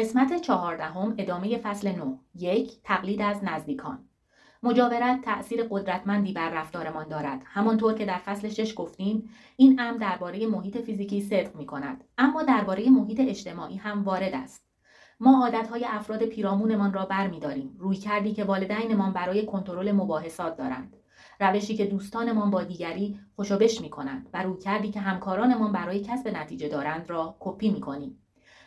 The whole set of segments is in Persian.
قسمت چهاردهم ادامه فصل 9 یک تقلید از نزدیکان. مجاورت تأثیر قدرتمندی بر رفتارمان دارد. همانطور که در فصل 6 گفتیم این امر درباره محیط فیزیکی صدق می کند اما درباره محیط اجتماعی هم وارد است. ما عادتهای افراد پیرامونمان را برمیداریم. روی کردی که والدینمان برای کنترل مباحثات دارند. روشی که دوستانمان با دیگری خوشوبش می کنند و روی کردی که همکارانمان برای کسب نتیجه دارند را کپی می کنیم.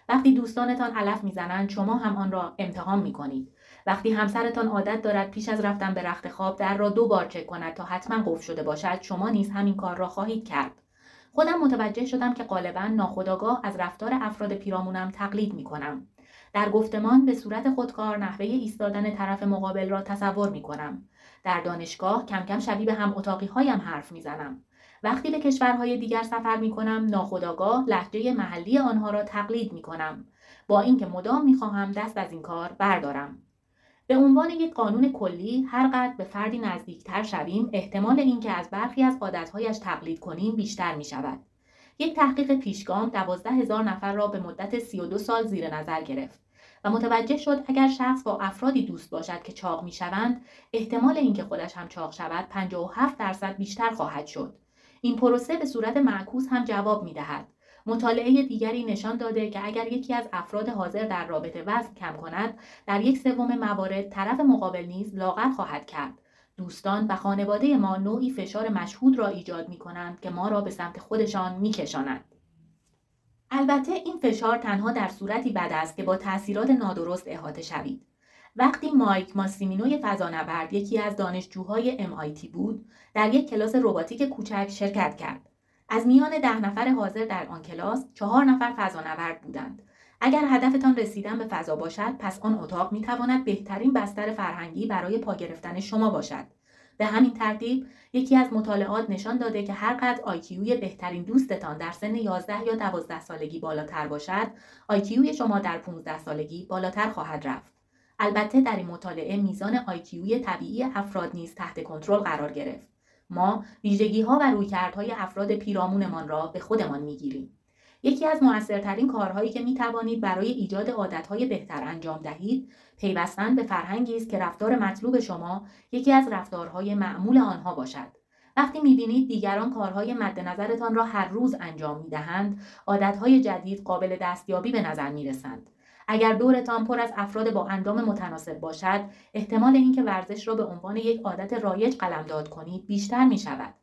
وقتی دوستانتان علف می‌زنند شما هم آن را امتحان می کنید. وقتی همسرتان عادت دارد پیش از رفتن به رخت خواب در را دو بار چک کند تا حتما قفل شده باشد شما نیز همین کار را خواهید کرد خودم متوجه شدم که غالبا ناخودآگاه از رفتار افراد پیرامونم تقلید می کنم. در گفتمان به صورت خودکار نحوه ایستادن طرف مقابل را تصور می کنم. در دانشگاه کم کم شبیه هم اتاقی هایم حرف می زنم. وقتی به کشورهای دیگر سفر می کنم ناخداگاه لحجه محلی آنها را تقلید می کنم. با اینکه مدام می خواهم دست از این کار بردارم. به عنوان یک قانون کلی هر قدر به فردی نزدیکتر شویم احتمال اینکه از برخی از عادتهایش تقلید کنیم بیشتر می شود. یک تحقیق پیشگام دوازده هزار نفر را به مدت 32 سال زیر نظر گرفت. و متوجه شد اگر شخص با افرادی دوست باشد که چاق شوند احتمال اینکه خودش هم چاق شود 57 درصد بیشتر خواهد شد این پروسه به صورت معکوس هم جواب می دهد. مطالعه دیگری نشان داده که اگر یکی از افراد حاضر در رابطه وزن کم کند در یک سوم موارد طرف مقابل نیز لاغر خواهد کرد دوستان و خانواده ما نوعی فشار مشهود را ایجاد می کنند که ما را به سمت خودشان می کشانند. البته این فشار تنها در صورتی بد است که با تاثیرات نادرست احاطه شوید. وقتی مایک ماسیمینوی فضانورد یکی از دانشجوهای MIT بود، در یک کلاس رباتیک کوچک شرکت کرد. از میان ده نفر حاضر در آن کلاس، چهار نفر فضانورد بودند. اگر هدفتان رسیدن به فضا باشد، پس آن اتاق می تواند بهترین بستر فرهنگی برای پا گرفتن شما باشد. به همین ترتیب یکی از مطالعات نشان داده که هر قدر آیکیوی بهترین دوستتان در سن 11 یا 12 سالگی بالاتر باشد آیکیوی شما در 15 سالگی بالاتر خواهد رفت البته در این مطالعه میزان آیکیوی طبیعی افراد نیز تحت کنترل قرار گرفت. ما ویژگی ها و رویکردهای افراد پیرامونمان را به خودمان می‌گیریم. یکی از موثرترین کارهایی که می توانید برای ایجاد عادتهای بهتر انجام دهید پیوستن به فرهنگی است که رفتار مطلوب شما یکی از رفتارهای معمول آنها باشد. وقتی می‌بینید دیگران کارهای مد نظرتان را هر روز انجام می‌دهند عادتهای جدید قابل دستیابی به نظر می‌رسند. اگر دورتان پر از افراد با اندام متناسب باشد احتمال اینکه ورزش را به عنوان یک عادت رایج قلمداد کنید بیشتر می شود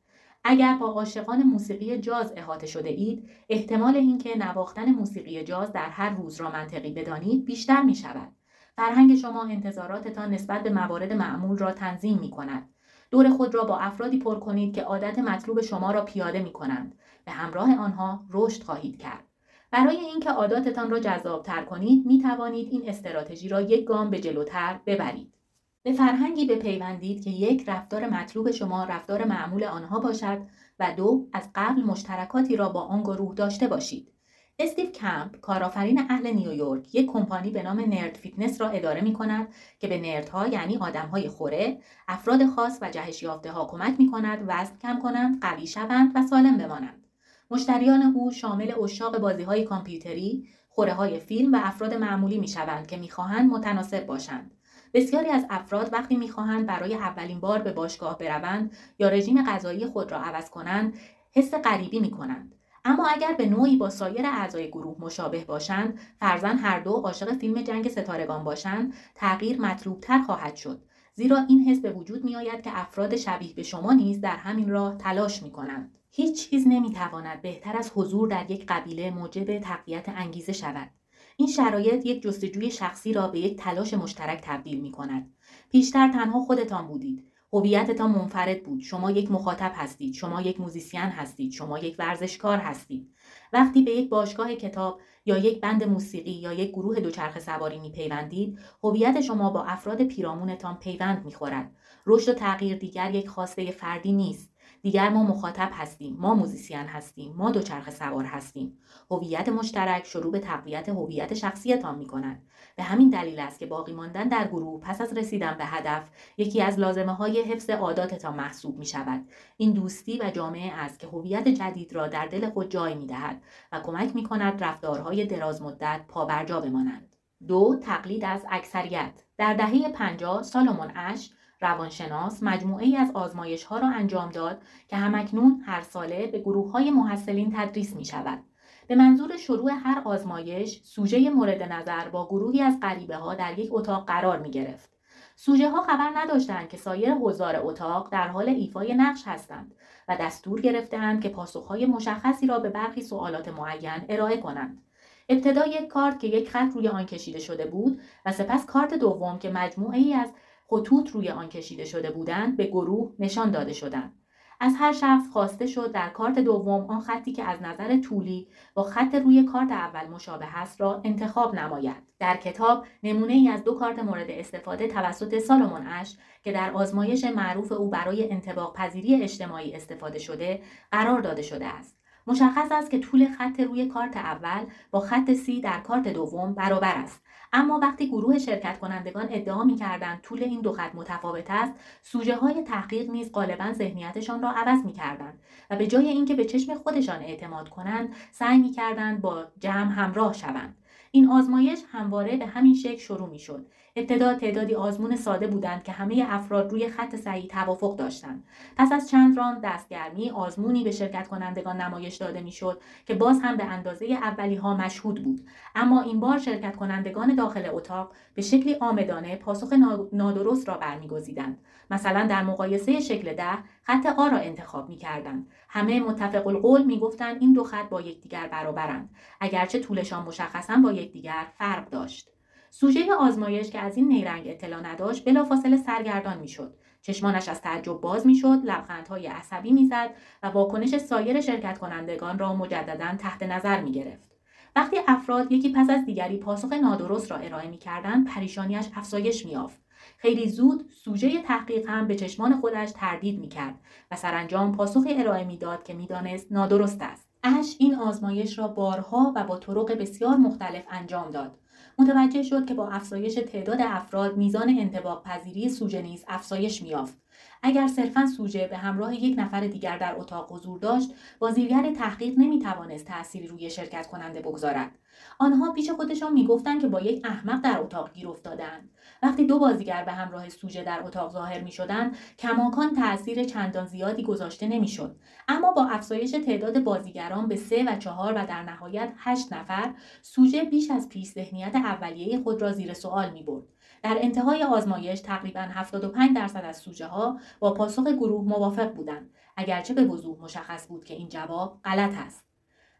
اگر با عاشقان موسیقی جاز احاطه شده اید احتمال اینکه نواختن موسیقی جاز در هر روز را منطقی بدانید بیشتر می شود فرهنگ شما انتظاراتتان نسبت به موارد معمول را تنظیم می کند دور خود را با افرادی پر کنید که عادت مطلوب شما را پیاده می کنند به همراه آنها رشد خواهید کرد. برای اینکه عاداتتان را جذابتر کنید می توانید این استراتژی را یک گام به جلوتر ببرید. به فرهنگی بپیوندید که یک رفتار مطلوب شما رفتار معمول آنها باشد و دو از قبل مشترکاتی را با آن گروه داشته باشید. استیو کمپ کارآفرین اهل نیویورک یک کمپانی به نام Nerd Fitness را اداره می کند که به nerd ها یعنی آدمهای خوره افراد خاص و جهش یافته ها کمک می کند وزن کم کنند قوی شوند و سالم بمانند. مشتریان او شامل اشاق بازی های کامپیوتری خوره های فیلم و افراد معمولی می شوند که می‌خواهند متناسب باشند بسیاری از افراد وقتی می‌خواهند برای اولین بار به باشگاه بروند یا رژیم غذایی خود را عوض کنند حس غریبی می کنند. اما اگر به نوعی با سایر اعضای گروه مشابه باشند فرزن هر دو عاشق فیلم جنگ ستارگان باشند تغییر مطلوبتر خواهد شد زیرا این حس به وجود می آید که افراد شبیه به شما نیز در همین راه تلاش می کنند. هیچ چیز نمی تواند بهتر از حضور در یک قبیله موجب تقویت انگیزه شود. این شرایط یک جستجوی شخصی را به یک تلاش مشترک تبدیل می کند. پیشتر تنها خودتان بودید. هویتتان منفرد بود. شما یک مخاطب هستید. شما یک موزیسین هستید. شما یک ورزشکار هستید. وقتی به یک باشگاه کتاب یا یک band موسیقی یا یک گروه دوچرخه سواری می پیوندید، هویت شما با افراد پیرامونتان پیوند می خورد. رشد و تغییر دیگر یک خواسته فردی نیست. دیگر ما مخاطب هستیم ما موزیسین هستیم ما دوچرخه سوار هستیم. هویت مشترک شروع به تقویت هویت شخصیتان می کند به همین دلیل است که باقی ماندن در گروه پس از رسیدن به هدف یکی از لازمه های حفظ عاداتتان محسوب می شود این دوستی و جامعه است که هویت جدید را در دل خود جای می دهد و کمک می کند رفتارهای دراز مدت پابرجا بمانند. دو تقلید از اکثریت. در دهه 50 سالومون اش روانشناس مجموعه ای از آزمایش ها را انجام داد که همکنون هر ساله به گروه های محصلین تدریس می شود. به منظور شروع هر آزمایش سوژه مورد نظر با گروهی از غریبه ها در یک اتاق قرار می گرفت. سوژه ها خبر نداشتند که سایر حضار اتاق در حال ایفای نقش هستند و دستور گرفتهاند که پاسخهای مشخصی را به برخی سوالات معین ارائه کنند. ابتدا یک کارت که یک خط روی آن کشیده شده بود و سپس کارت دوم که مجموعه ای از خطوط روی آن کشیده شده بودند به گروه نشان داده شدند. از هر شخص خواسته شد در کارت دوم آن خطی که از نظر طولی با خط روی کارت اول مشابه است را انتخاب نماید. در کتاب نمونه ای از دو کارت مورد استفاده توسط سالومون اش که در آزمایش معروف او برای انتباق پذیری اجتماعی استفاده شده قرار داده شده است. مشخص است که طول خط روی کارت اول با خط سی در کارت دوم برابر است اما وقتی گروه شرکت کنندگان ادعا می کردند طول این دو خط متفاوت است سوژه های تحقیق نیز غالبا ذهنیتشان را عوض می کردند و به جای اینکه به چشم خودشان اعتماد کنند سعی می کردند با جمع همراه شوند این آزمایش همواره به همین شکل شروع می شد. ابتدا تعدادی آزمون ساده بودند که همه افراد روی خط صحیح توافق داشتند. پس از چند راند دستگرمی آزمونی به شرکت کنندگان نمایش داده می‌شد که باز هم به اندازه اولی ها مشهود بود. اما این بار شرکت کنندگان داخل اتاق به شکلی آمدانه پاسخ نادرست را برمیگزیدند. مثلا در مقایسه شکل ده خط آ را انتخاب می کردند. همه متفق القول می گفتند این دو خط با یکدیگر برابرند. اگرچه طولشان مشخصا با یکدیگر فرق داشت. سوژه آزمایش که از این نیرنگ اطلاع نداشت بلافاصله سرگردان می‌شد. چشمانش از تعجب باز می‌شد لبخندهای عصبی می‌زد و واکنش سایر شرکت کنندگان را مجددا تحت نظر می گرفت. وقتی افراد یکی پس از دیگری پاسخ نادرست را ارائه می‌کردند پریشانیش افزایش میافت خیلی زود سوژه تحقیق هم به چشمان خودش تردید می‌کرد و سرانجام پاسخی ارائه می‌داد که می‌دانست نادرست است. اش این آزمایش را بارها و با طرق بسیار مختلف انجام داد. متوجه شد که با افزایش تعداد افراد میزان انتباق پذیری سوژه نیز افزایش میافت اگر صرفا سوژه به همراه یک نفر دیگر در اتاق حضور داشت بازیگر تحقیق نمی‌توانست تأثیری روی شرکت کننده بگذارد. آنها پیش خودشان می‌گفتند که با یک احمق در اتاق گیر افتادند. وقتی دو بازیگر به همراه سوژه در اتاق ظاهر می شدند کماکان تاثیر چندان زیادی گذاشته نمی‌شد. اما با افزایش تعداد بازیگران به سه و چهار و در نهایت هشت نفر سوژه بیش از پیش ذهنیت اولیه خود را زیر سوال می برد در انتهای آزمایش تقریبا 75 درصد از سوژه ها با پاسخ گروه موافق بودند اگرچه به وضوح مشخص بود که این جواب غلط است.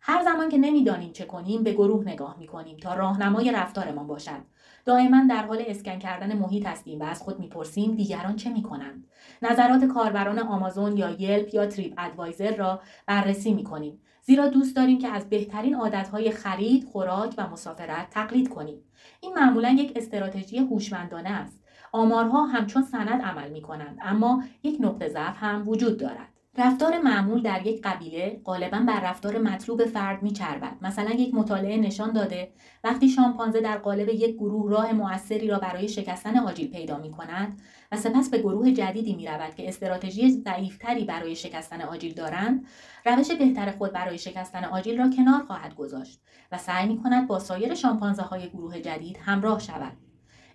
هر زمان که نمی‌دانیم چه کنیم به گروه نگاه می‌کنیم تا راهنمای رفتارمان باشد. دائما در حال اسکن کردن محیط هستیم و از خود می‌پرسیم دیگران چه می‌کنند. نظرات کاربران آمازون یا یلپ یا تریپ ادوایزر را بررسی می‌کنیم. زیرا دوست داریم که از بهترین عادتهای خرید خوراک و مسافرت تقلید کنیم. این معمولا یک استراتژی هوشمندانه است. آمارها همچون سند عمل می کنند اما یک نقطه ضعف هم وجود دارد. رفتار معمول در یک قبیله غالبا بر رفتار مطلوب فرد میچربد. مثلا یک مطالعه نشان داده وقتی شامپانزه در قالب یک گروه راه موثری را برای شکستن آجیل پیدا می کند و سپس به گروه جدیدی می رود که استراتژی ضعیفتری برای شکستن آجیل دارند روش بهتر خود برای شکستن آجیل را کنار خواهد گذاشت و سعی می کند با سایر شامپانزه های گروه جدید همراه شود.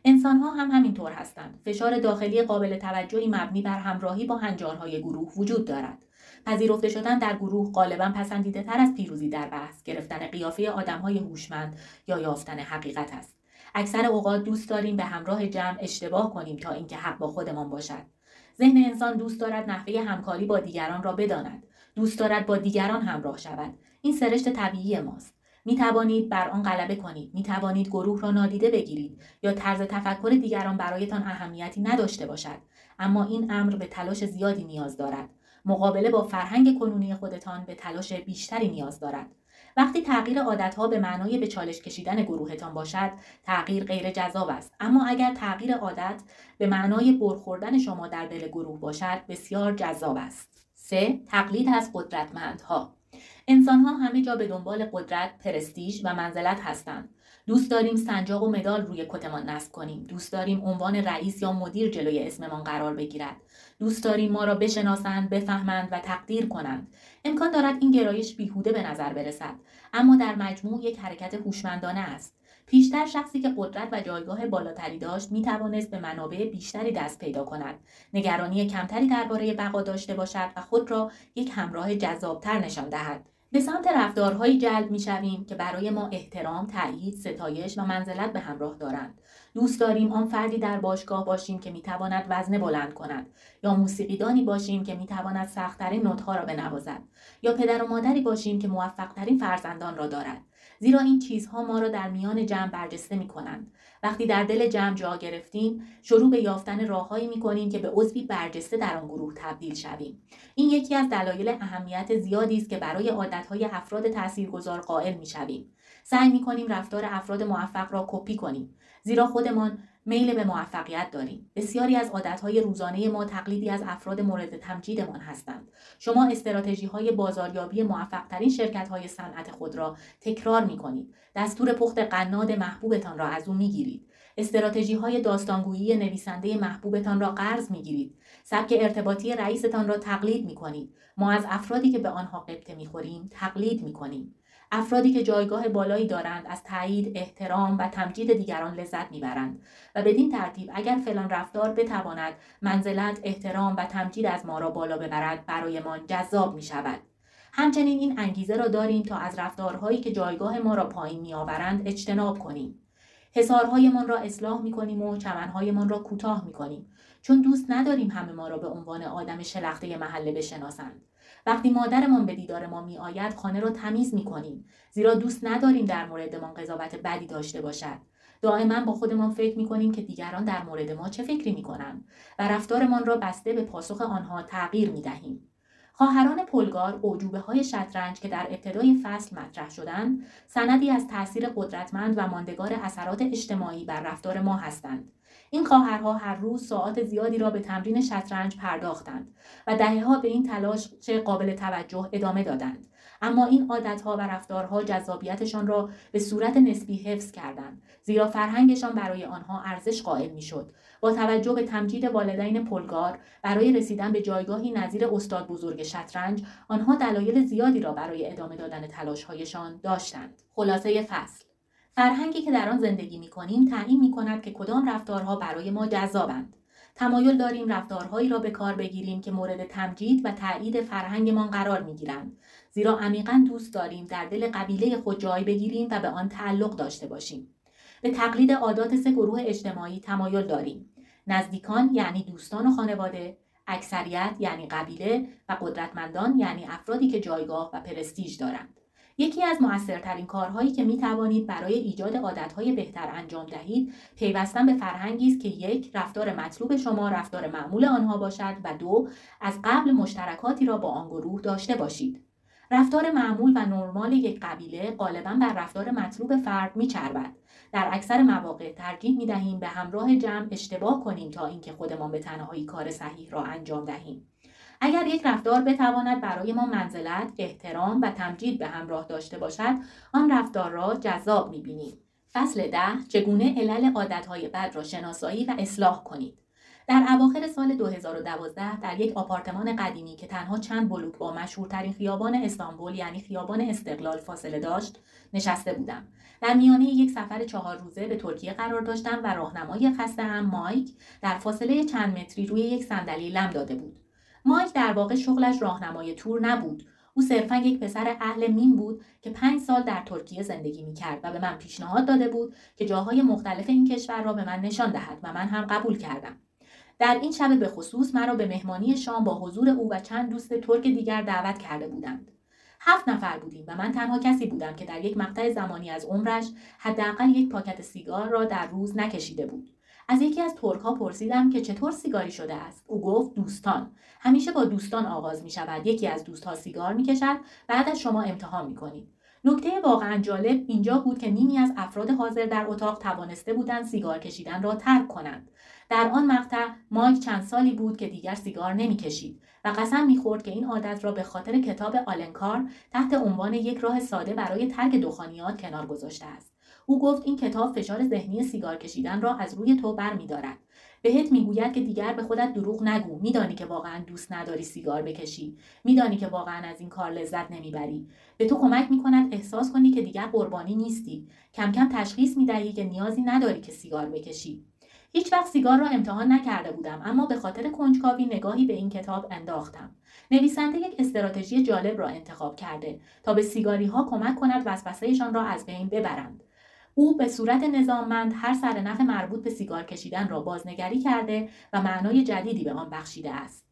انسان ها هم همینطور هستند. فشار داخلی قابل توجهی مبنی بر همراهی با هنجارهای گروه وجود دارد. پذیرفته شدن در گروه غالبا پسندیده تر از پیروزی در بحث گرفتن قیافه آدم های هوشمند یا یافتن حقیقت است. اکثر اوقات دوست داریم به همراه جمع اشتباه کنیم تا اینکه حق با خودمان باشد. ذهن انسان دوست دارد نحوه همکاری با دیگران را بداند. دوست دارد با دیگران همراه شود. این سرشت طبیعی ماست. می توانید بر آن غلبه کنید. می توانید گروه را نادیده بگیرید یا طرز تفکر دیگران برایتان اهمیتی نداشته باشد. اما این امر به تلاش زیادی نیاز دارد. مقابله با فرهنگ کنونی خودتان به تلاش بیشتری نیاز دارد. وقتی تغییر عادتها به معنای به چالش کشیدن گروهتان باشد تغییر غیر جذاب است. اما اگر تغییر عادت به معنای برخوردن شما در دل گروه باشد بسیار جذاب است. سه تقلید از قدرتمندها. انسان ها همه جا به دنبال قدرت، پرستیژ و منزلت هستند. دوست داریم سنجاق و مدال روی کتمان نصب کنیم. دوست داریم عنوان رئیس یا مدیر جلوی اسممان قرار بگیرد. دوست داریم ما را بشناسند، بفهمند و تقدیر کنند. امکان دارد این گرایش بیهوده به نظر برسد، اما در مجموع یک حرکت هوشمندانه است. پیشتر شخصی که قدرت و جایگاه بالاتری داشت می توانست به منابع بیشتری دست پیدا کند نگرانی کمتری درباره بقا داشته باشد و خود را یک همراه جذابتر نشان دهد به سمت رفتارهایی جلب می شویم که برای ما احترام، تأیید، ستایش و منزلت به همراه دارند. دوست داریم آن فردی در باشگاه باشیم که می تواند وزن بلند کند یا موسیقیدانی باشیم که می تواند سختترین نوتها را بنوازد یا پدر و مادری باشیم که موفقترین فرزندان را دارد زیرا این چیزها ما را در میان جمع برجسته می کنند. وقتی در دل جمع جا گرفتیم شروع به یافتن راههایی می کنیم که به عضوی برجسته در آن گروه تبدیل شویم. این یکی از دلایل اهمیت زیادی است که برای عادتهای افراد تاثیرگذار قائل می شویم سعی می کنیم رفتار افراد موفق را کپی کنیم. زیرا خودمان میل به موفقیت داریم. بسیاری از عادتهای روزانه ما تقلیدی از افراد مورد تمجیدمان هستند. شما استراتژی های بازاریابی موفقترین شرکت های صنعت خود را تکرار می کنید دستور پخت قناد محبوبتان را از او می گیرید استراتژی های داستانگویی نویسنده محبوبتان را قرض می گیرید سبک ارتباطی رئیستان را تقلید می کنید ما از افرادی که به آنها قبطه می خوریم تقلید می کنیم افرادی که جایگاه بالایی دارند از تایید احترام و تمجید دیگران لذت می‌برند و بدین ترتیب اگر فلان رفتار بتواند منزلت احترام و تمجید از ما را بالا ببرد برایمان جذاب می شود. همچنین این انگیزه را داریم تا از رفتارهایی که جایگاه ما را پایین میآورند اجتناب کنیم حسارهایمان را اصلاح می کنیم و چمنهایمان را کوتاه می کنیم چون دوست نداریم همه ما را به عنوان آدم شلخته محله بشناسند. وقتی مادرمان به دیدار ما می آید خانه را تمیز می کنیم زیرا دوست نداریم در موردمان قضاوت بدی داشته باشد. دائما با خودمان فکر می کنیم که دیگران در مورد ما چه فکری می کنند و رفتارمان را بسته به پاسخ آنها تغییر می دهیم. خواهران پلگار اوجوبه های شطرنج که در ابتدای فصل مطرح شدند سندی از تاثیر قدرتمند و ماندگار اثرات اجتماعی بر رفتار ما هستند. این خواهرها هر روز ساعات زیادی را به تمرین شطرنج پرداختند و دههها به این تلاش چه قابل توجه ادامه دادند. اما این عادتها و رفتارها جذابیتشان را به صورت نسبی حفظ کردند زیرا فرهنگشان برای آنها ارزش قائل می‌شد. با توجه به تمجید والدین پلگار برای رسیدن به جایگاهی نظیر استاد بزرگ شطرنج آنها دلایل زیادی را برای ادامه دادن تلاشهایشان داشتند. خلاصه فصل. فرهنگی که در آن زندگی می کنیم تعیین می کند که کدام رفتارها برای ما جذابند. تمایل داریم رفتارهایی را به کار بگیریم که مورد تمجید و تایید فرهنگمان قرار می گیرند. زیرا عمیقا دوست داریم در دل قبیله خود جای بگیریم و به آن تعلق داشته باشیم. به تقلید عادات سه گروه اجتماعی تمایل داریم. نزدیکان یعنی دوستان و خانواده، اکثریت یعنی قبیله و قدرتمندان یعنی افرادی که جایگاه و پرستیژ دارند. یکی از موثرترین کارهایی که می توانید برای ایجاد عادتهای بهتر انجام دهید پیوستن به فرهنگی است که یک رفتار مطلوب شما رفتار معمول آنها باشد و دو از قبل مشترکاتی را با آن گروه داشته باشید. رفتار معمول و نرمال یک قبیله غالبا بر رفتار مطلوب فرد میچربد. در اکثر مواقع ترجیح می دهیم به همراه جمع اشتباه کنیم تا اینکه خودمان به تنهایی کار صحیح را انجام دهیم. اگر یک رفتار بتواند برای ما منزلت، احترام و تمجید به همراه داشته باشد، آن رفتار را جذاب می‌بینیم. فصل ده چگونه علل عادتهای بد را شناسایی و اصلاح کنید. در اواخر سال 2012 در یک آپارتمان قدیمی که تنها چند بلوک با مشهورترین خیابان استانبول یعنی خیابان استقلال فاصله داشت نشسته بودم در میانه یک سفر چهار روزه به ترکیه قرار داشتم و راهنمای خسته هم مایک در فاصله چند متری روی یک صندلی لم داده بود مایک در واقع شغلش راهنمای تور نبود او صرفا یک پسر اهل مین بود که پنج سال در ترکیه زندگی می کرد و به من پیشنهاد داده بود که جاهای مختلف این کشور را به من نشان دهد و من هم قبول کردم. در این شب به خصوص مرا به مهمانی شام با حضور او و چند دوست ترک دیگر دعوت کرده بودند. هفت نفر بودیم و من تنها کسی بودم که در یک مقطع زمانی از عمرش حداقل یک پاکت سیگار را در روز نکشیده بود. از یکی از ترک ها پرسیدم که چطور سیگاری شده است. او گفت دوستان. همیشه با دوستان آغاز می شود یکی از دوستها سیگار می کشد بعد از شما امتحان می کنید نکته واقعا جالب اینجا بود که نیمی از افراد حاضر در اتاق توانسته بودند سیگار کشیدن را ترک کنند. در آن مقطع مایک چند سالی بود که دیگر سیگار نمی‌کشید و قسم می‌خورد که این عادت را به خاطر کتاب آلنکار تحت عنوان یک راه ساده برای ترک دخانیات کنار گذاشته است. او گفت این کتاب فشار ذهنی سیگار کشیدن را از روی تو برمیدارد. بهت می‌گوید که دیگر به خودت دروغ نگو. میدانی که واقعا دوست نداری سیگار بکشی. میدانی که واقعا از این کار لذت نمی‌بری. به تو کمک می‌کند احساس کنی که دیگر قربانی نیستی. کم کم تشخیص می‌دهی که نیازی نداری که سیگار بکشی. هیچ وقت سیگار را امتحان نکرده بودم اما به خاطر کنجکاوی نگاهی به این کتاب انداختم. نویسنده یک استراتژی جالب را انتخاب کرده تا به سیگاری ها کمک کند وسوسهشان را از بین ببرند. او به صورت نظاممند هر سرنخ مربوط به سیگار کشیدن را بازنگری کرده و معنای جدیدی به آن بخشیده است.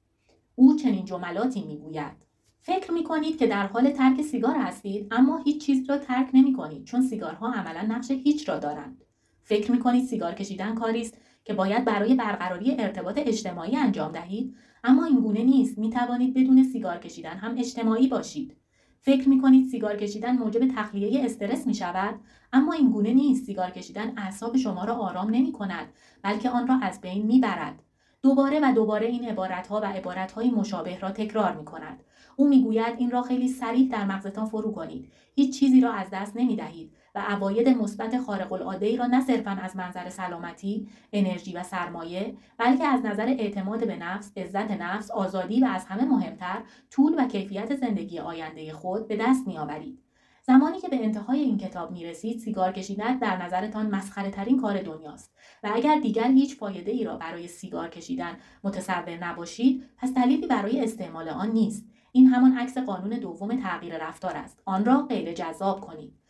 او چنین جملاتی می‌گوید. فکر می کنید که در حال ترک سیگار هستید اما هیچ چیز را ترک نمی کنید چون سیگارها عملا نقش هیچ را دارند. فکر می کنید سیگار کشیدن کاری است که باید برای برقراری ارتباط اجتماعی انجام دهید اما این گونه نیست. می توانید بدون سیگار کشیدن هم اجتماعی باشید. فکر می کنید سیگار کشیدن موجب تخلیه استرس می شود اما این گونه نیست. سیگار کشیدن اعصاب شما را آرام نمی کند بلکه آن را از بین می برد دوباره و دوباره این عبارتها و عبارتهای مشابه را تکرار می کند او می‌گوید این را خیلی سریع در مغزتان فرو کنید. هیچ چیزی را از دست نمی دهید و عواید مثبت خارق العاده را نه صرفا از منظر سلامتی، انرژی و سرمایه، بلکه از نظر اعتماد به نفس، عزت نفس، آزادی و از همه مهمتر طول و کیفیت زندگی آینده خود به دست میآورید. زمانی که به انتهای این کتاب می رسید سیگار کشیدن در نظرتان مسخره ترین کار دنیاست. و اگر دیگر هیچ فایده ای را برای سیگار کشیدن متصور نباشید پس دلیلی برای استعمال آن نیست. این همان عکس قانون دوم تغییر رفتار است. آن را غیر جذاب کنید.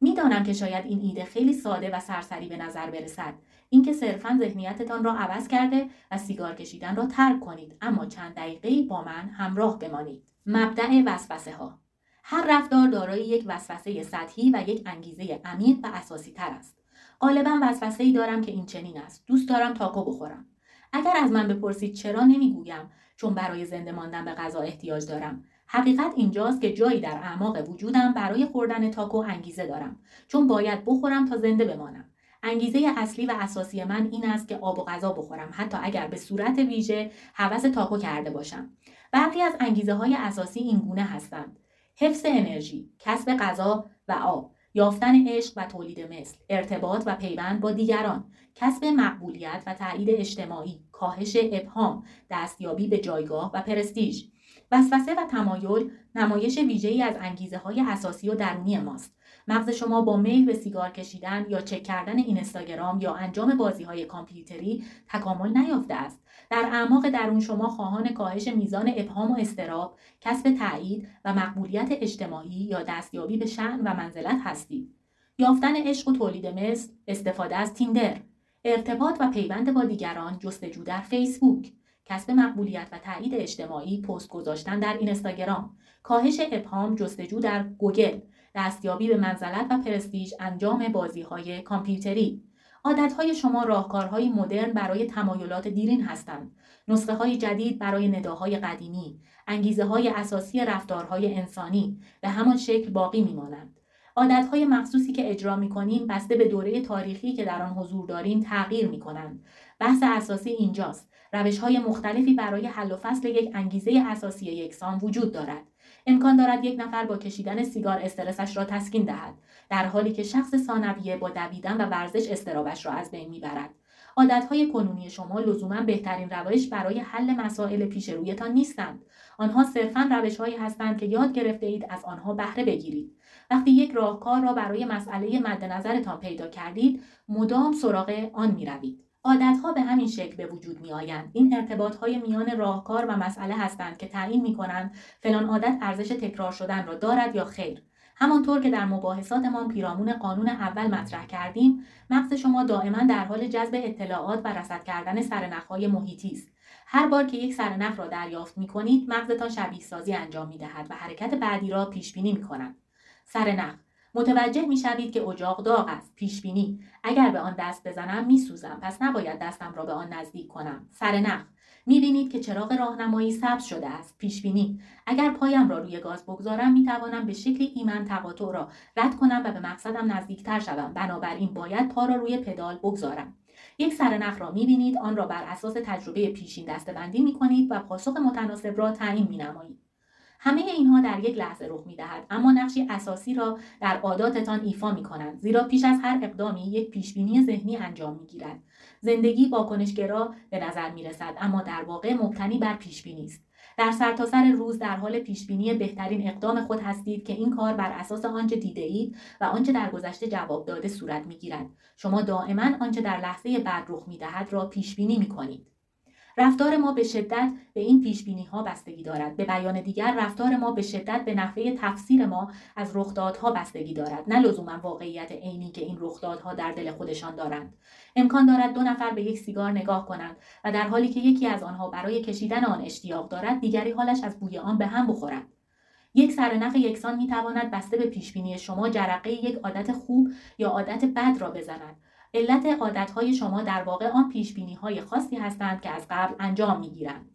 می‌دانم که شاید این ایده خیلی ساده و سرسری به نظر برسد. اینکه صرفا ذهنیتتان را عوض کرده و سیگار کشیدن را ترک کنید اما چند دقیقه با من همراه بمانید. مبدع وسوسه ها هر رفتار دارای یک وسوسه سطحی و یک انگیزه عمیق و اساسی تر است. غالبا وسوسه ای دارم که این چنین است. دوست دارم تاکو بخورم. اگر از من بپرسید چرا نمی‌گویم؟ چون برای زنده ماندن به غذا احتیاج دارم. حقیقت اینجاست که جایی در اعماق وجودم برای خوردن تاکو انگیزه دارم چون باید بخورم تا زنده بمانم. انگیزه اصلی و اساسی من این است که آب و غذا بخورم حتی اگر به صورت ویژه حوس تاکو کرده باشم. برخی از انگیزه های اساسی این گونه هستند حفظ انرژی کسب غذا و آب یافتن عشق و تولید مثل ارتباط و پیوند با دیگران کسب مقبولیت و تایید اجتماعی کاهش ابهام دستیابی به جایگاه و پرستیژ. وسوسه و تمایل نمایش ویژه‌ای از انگیزه های اساسی و درونی ماست. مغز شما با میل به سیگار کشیدن یا چک کردن اینستاگرام یا انجام بازی های کامپیوتری تکامل نیافته است. در اعماق درون شما خواهان کاهش میزان ابهام و استراب کسب تایید و مقبولیت اجتماعی یا دستیابی به شعن و منزلت هستید. یافتن عشق و تولید مثل استفاده از تیندر ارتباط و پیوند با دیگران جستجو در فیسبوک. کسب مقبولیت و تایید اجتماعی پست گذاشتن در اینستاگرام. کاهش ابهام جستجو در گوگل. دستیابی به منزلت و پرستیژ انجام بازی های کامپیوتری. عادتهای شما راهکارهای مدرن برای تمایلات دیرین هستند. نسخه های جدید برای نداهای قدیمی. انگیزه های اساسی رفتارهای انسانی. به همان شکل باقی میمانند. عادتهای مخصوصی که اجرا می کنیم بسته به دوره تاریخی که در آن حضور داریم تغییر می کنند. بحث اساسی اینجاست. روش های مختلفی برای حل و فصل یک انگیزه اساسی یکسان وجود دارد. امکان دارد یک نفر با کشیدن سیگار استرسش را تسکین دهد در حالی که شخص ثانویه با دویدن و ورزش استرابش را از بین می‌برد عادتهای کنونی شما لزوما بهترین روش برای حل مسائل پیش رویتان نیستند آنها صرفا روشهایی هستند که یاد گرفته اید از آنها بهره بگیرید وقتی یک راهکار را برای مسئله مد نظرتان پیدا کردید مدام سراغ آن می‌روید عادتها به همین شکل به وجود می آیند. این ارتباط های میان راهکار و مسئله هستند که تعیین می کنند فلان عادت ارزش تکرار شدن را دارد یا خیر. همانطور که در مباحثاتمان پیرامون قانون اول مطرح کردیم مغز شما دائما در حال جذب اطلاعات و رصد کردن سرنخهای محیطی است هر بار که یک سرنخ را دریافت می کنید مغزتان شبیه سازی انجام می دهد و حرکت بعدی را پیش بینی می کند سرنخ متوجه می شوید که اجاق داغ است. پیش بینی. اگر به آن دست بزنم می سوزم پس نباید دستم را به آن نزدیک کنم. سرنخ می بینید که چراغ راهنمایی سبز شده است. پیش بینی. اگر پایم را روی گاز بگذارم می توانم به شکل ایمن تقاطع را رد کنم و به مقصدم نزدیکتر شوم. بنابراین باید پا را روی پدال بگذارم. یک سرنخ را می بینید آن را بر اساس تجربه پیشین دستبندی می کنید و پاسخ متناسب را تعیین می نمایید همه اینها در یک لحظه رخ می دهد اما نقشی اساسی را در عاداتتان ایفا می کنند زیرا پیش از هر اقدامی یک پیشبینی ذهنی انجام می گیرد زندگی واکنشگرا به نظر می رسد اما در واقع مبتنی بر پیشبینی است در سرتاسر سر روز در حال پیشبینی بهترین اقدام خود هستید که این کار بر اساس آنچه دیده اید و آنچه در گذشته جواب داده صورت می گیرد. شما دائما آنچه در لحظه بعد رخ می دهد را پیش بینی می کنید. رفتار ما به شدت به این پیش بینی ها بستگی دارد. به بیان دیگر رفتار ما به شدت به نحوه تفسیر ما از رخدادها بستگی دارد. نه لزوما واقعیت عینی که این رخدادها در دل خودشان دارند. امکان دارد دو نفر به یک سیگار نگاه کنند و در حالی که یکی از آنها برای کشیدن آن اشتیاق دارد دیگری حالش از بوی آن به هم بخورد. یک سرنخ یکسان می تواند بسته به پیش بینی شما جرقه یک عادت خوب یا عادت بد را بزند. علت عادتهای شما در واقع آن پیشبینی های خاصی هستند که از قبل انجام می گیرند.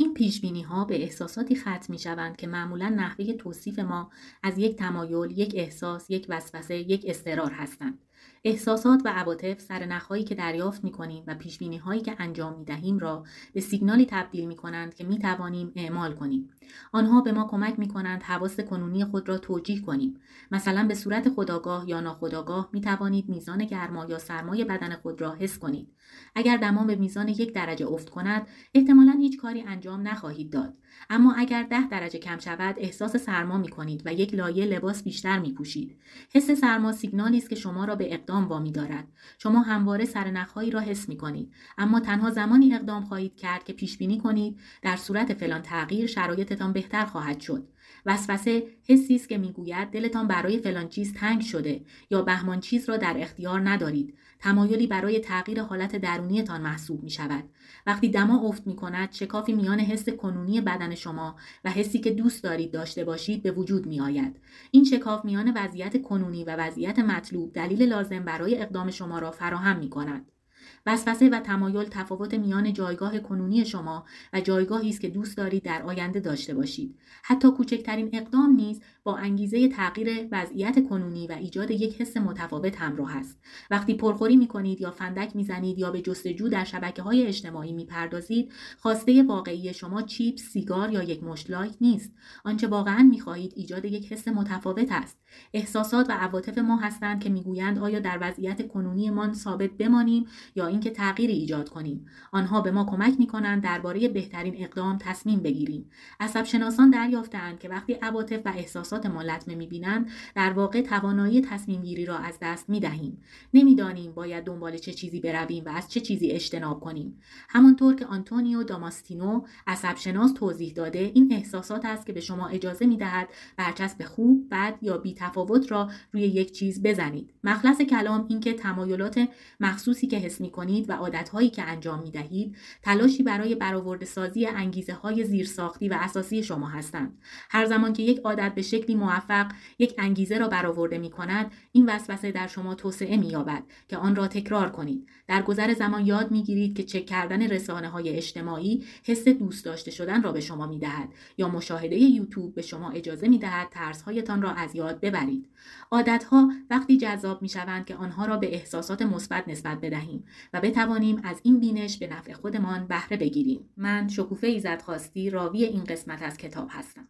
این پیش بینی ها به احساساتی ختم می شوند که معمولا نحوه توصیف ما از یک تمایل، یک احساس، یک وسوسه، یک استرار هستند. احساسات و عواطف سرنخهایی که دریافت می کنیم و پیش هایی که انجام می دهیم را به سیگنالی تبدیل می کنند که می توانیم اعمال کنیم. آنها به ما کمک می کنند حواس کنونی خود را توجیه کنیم. مثلا به صورت خداگاه یا ناخداگاه می توانید میزان گرما یا سرمای بدن خود را حس کنید. اگر دما به میزان یک درجه افت کند، احتمالا هیچ کاری انجام نخواهید داد. اما اگر ده درجه کم شود احساس سرما می کنید و یک لایه لباس بیشتر می پوشید. حس سرما سیگنالی است که شما را به اقدام وامی دارد. شما همواره سرنخهایی را حس می کنید. اما تنها زمانی اقدام خواهید کرد که پیش بینی کنید در صورت فلان تغییر شرایطتان بهتر خواهد شد. وسوسه حسی است که می‌گوید دلتان برای فلان چیز تنگ شده یا بهمان چیز را در اختیار ندارید. تمایلی برای تغییر حالت درونیتان محسوب می شود وقتی دما افت می کند شکافی میان حس کنونی بدن شما و حسی که دوست دارید داشته باشید به وجود می آید این شکاف میان وضعیت کنونی و وضعیت مطلوب دلیل لازم برای اقدام شما را فراهم می کند وسوسه و تمایل تفاوت میان جایگاه کنونی شما و جایگاهی است که دوست دارید در آینده داشته باشید. حتی کوچکترین اقدام نیز با انگیزه تغییر وضعیت کنونی و ایجاد یک حس متفاوت همراه است. وقتی پرخوری می کنید یا فندک می‌زنید یا به جستجو در شبکه های اجتماعی می‌پردازید خواسته واقعی شما چیپ سیگار یا یک مشت لایک نیست. آنچه واقعا می‌خواهید ایجاد یک حس متفاوت است. احساسات و عواطف ما هستند که می‌گویند آیا در وضعیت کنونیمان ثابت بمانیم یا اینکه تغییری ایجاد کنیم. آنها به ما کمک می کنند درباره بهترین اقدام تصمیم بگیریم. عصب شناسان دریافتند که وقتی عواطف و احساسات ما لطمه می‌بینند در واقع توانایی تصمیم گیری را از دست می دهیم نمی‌دانیم باید دنبال چه چیزی برویم و از چه چیزی اجتناب کنیم. همانطور که آنتونیو داماستینو عصب شناس توضیح داده این احساسات است که به شما اجازه می دهد برچسب خوب بد یا بی تفاوت را روی یک چیز بزنید. مخلص کلام اینکه تمایلات مخصوصی که حس می کنید و عادتهایی که انجام می دهید تلاشی برای برآورده سازی انگیزه های زیرساختی و اساسی شما هستند. هر زمان که یک عادت به شکلی موفق یک انگیزه را برآورده می کند این وسوسه در شما توسعه می یابد که آن را تکرار کنید. در گذر زمان یاد می گیرید که چک کردن رسانه های اجتماعی حس دوست داشته شدن را به شما می دهد یا مشاهده یوتیوب به شما اجازه می دهد ترسهایتان را از یاد ببرید. عادتها وقتی جذاب می شوند که آنها را به احساسات مثبت نسبت بدهیم. و بتوانیم از این بینش به نفع خودمان بهره بگیریم. من شکوفه ایزد خواستی راوی این قسمت از کتاب هستم.